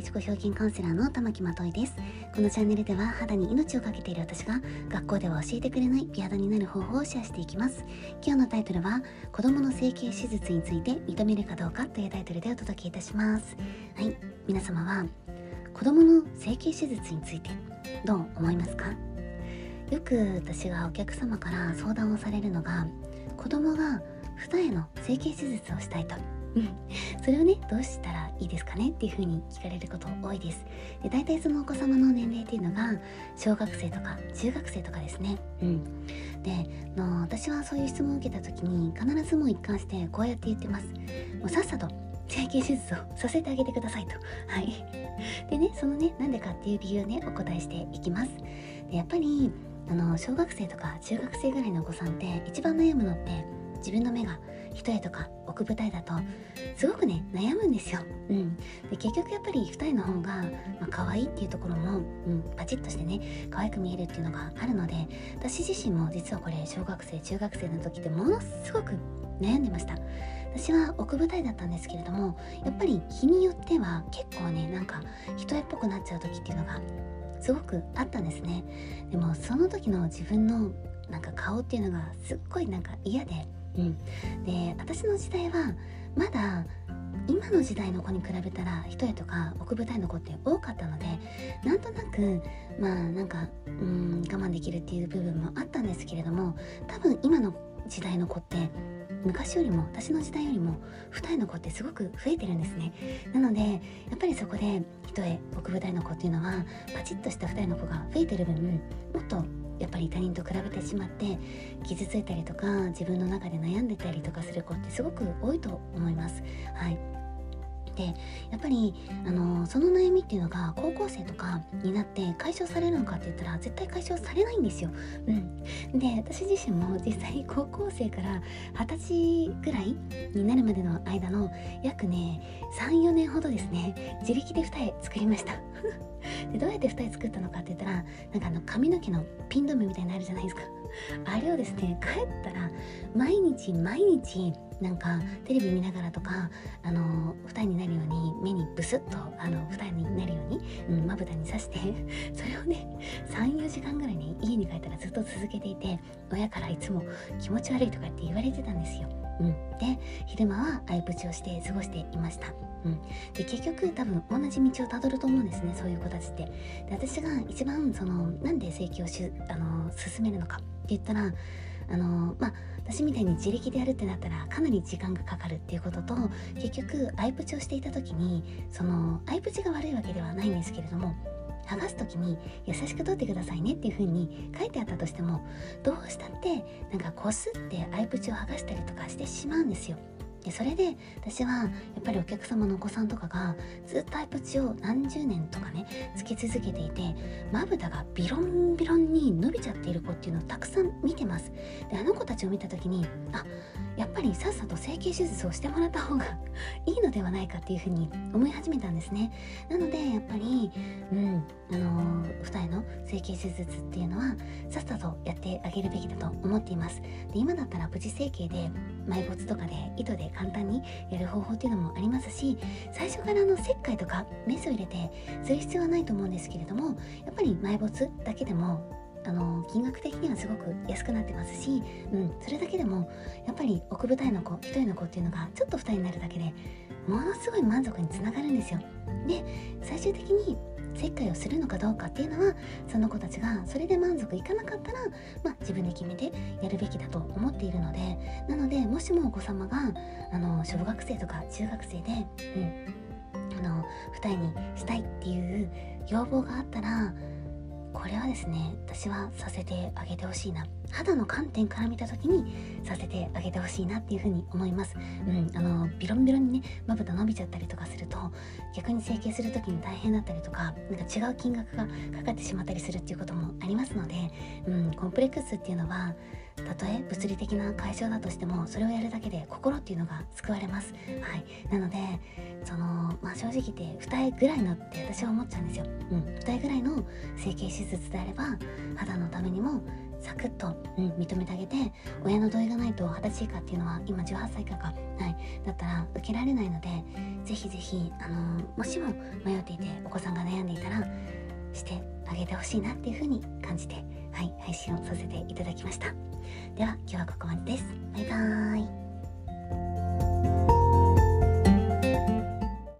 自己表現カウンセラーの玉木まといです。このチャンネルでは肌に命をかけている私が学校では教えてくれない美肌になる方法をシェアしていきます。今日のタイトルは子供の整形手術について認めるかどうかというタイトルでお届けいたします。はい。皆様は子供の整形手術についてどう思いますか？よく私がお客様から相談をされるのが子供が二重の整形手術をしたいと。それをねどうしたらいいですかねっていう風に聞かれること多いです。で大体そのお子様の年齢っていうのが小学生とか中学生とかですね。うん。での私はそういう質問を受けた時に必ずもう一貫してこうやって言ってます。もうさっさと整形手術をさせてあげてくださいと。はい。でねそのねなんでかっていう理由をねお答えしていきます。でやっぱりあの小学生とか中学生ぐらいのお子さんって一番悩むのって自分の目が一重とか奥舞台だとすごくね悩むんですよ、うん、で結局やっぱり二重の方が、まあ、可愛いっていうところも、うん、パチッとしてね可愛く見えるっていうのがあるので私自身も実はこれ小学生中学生の時ってものすごく悩んでました。私は奥舞台だったんですけれどもやっぱり日によっては結構ねなんか一重っぽくなっちゃう時っていうのがすごくあったんですね。でもその時の自分のなんか顔っていうのがすっごいなんか嫌でうん、で私の時代はまだ今の時代の子に比べたら一重とか奥舞台の子って多かったのでなんとなくまあなんかうん我慢できるっていう部分もあったんですけれども多分今の時代の子って昔よりも私の時代よりも二重の子ってすごく増えてるんですね。なのでやっぱりそこで一重奥舞台の子っていうのはパチッとした二重の子が増えてる分もっとやっぱり他人と比べてしまって傷ついたりとか自分の中で悩んでたりとかする子ってすごく多いと思います。はいでやっぱりあのその悩みっていうのが高校生とかになって解消されるのかって言ったら絶対解消されないんですよ。うん、で私自身も実際高校生から二十歳ぐらいになるまでの間の約ね34年ほどですね自力で二重作りました。でどうやって二重作ったのかって言ったらなんかあの髪の毛のピン止めみたいになるじゃないですか。あれをですね帰ったら毎日毎日なんかテレビ見ながらとかあの二重になるように目にブスッとあの二重になるようにまぶたに刺してそれをね34時間ぐらいね家に帰ったらずっと続けていて親からいつも気持ち悪いとかって言われてたんですよ。うん、で昼間は相プチをして過ごしていました。うん、で結局多分同じ道をたどると思うんですねそういう子たちって。で私が一番そのなんで整形をしあの進めるのかって言ったらあのまあ私みたいに自力でやるってなったらかなり時間がかかるっていうことと結局アイプチをしていた時にそのアイプチが悪いわけではないんですけれども剥がす時に優しく取ってくださいねっていう風に書いてあったとしてもどうしたってなんかこすってアイプチを剥がしたりとかしてしまうんですよ。でそれで私はやっぱりお客様のお子さんとかがずっとアイプチを何十年とかねつけ続けていてまぶたがビロンビロンに伸びちゃっている子っていうのをたくさん見てますであの子たちを見た時にあやっぱりさっさと整形手術をしてもらった方が いいのではないかっていうふうに思い始めたんですね。なのでやっぱりうんあのー、二重の整形手術っていうのはさっさとやってあげるべきだと思っています。で今だったらプチ整形で埋没とかで糸で簡単にやる方法っていうのもありますし最初からの切開とかメスを入れてする必要はないと思うんですけれどもやっぱり埋没だけでもあの金額的にはすごく安くなってますし、うん、それだけでもやっぱり奥舞台の子一人の子っていうのがちょっと二重になるだけでものすごい満足につながるんですよ。で最終的に切開をするのかどうかっていうのはその子たちがそれで満足いかなかったら、まあ、自分で決めてやるべきだと思っているのでなのでもしもお子様があの小学生とか中学生で、うん、あの二重にしたいっていう要望があったらこれはですね私はさせてあげてほしいな。肌の観点から見た時にさせてあげてほしいなっていうふうに思います。うんあのビロンビロンにねまぶた伸びちゃったりとかすると逆に整形する時に大変だったりとかなんか違う金額がかかってしまったりするっていうこともありますのでうんコンプレックスっていうのはたとえ物理的な解消だとしてもそれをやるだけで心っていうのが救われます。はい。なのでそのまあ正直言って二重ぐらいのって私は思っちゃうんですよ。うん。二重ぐらいの整形手術であれば肌のためにもサクッと、うん、認めてあげて親の同意がないと二十歳以下っていうのは今18歳以下か、はい、だったら受けられないのでぜひぜひ、あのー、もしも迷っていてお子さんが悩んでいたらしてあげてほしいなっていうふうに感じて、はい、配信をさせていただきました。では今日はここまでです。バイバーイ。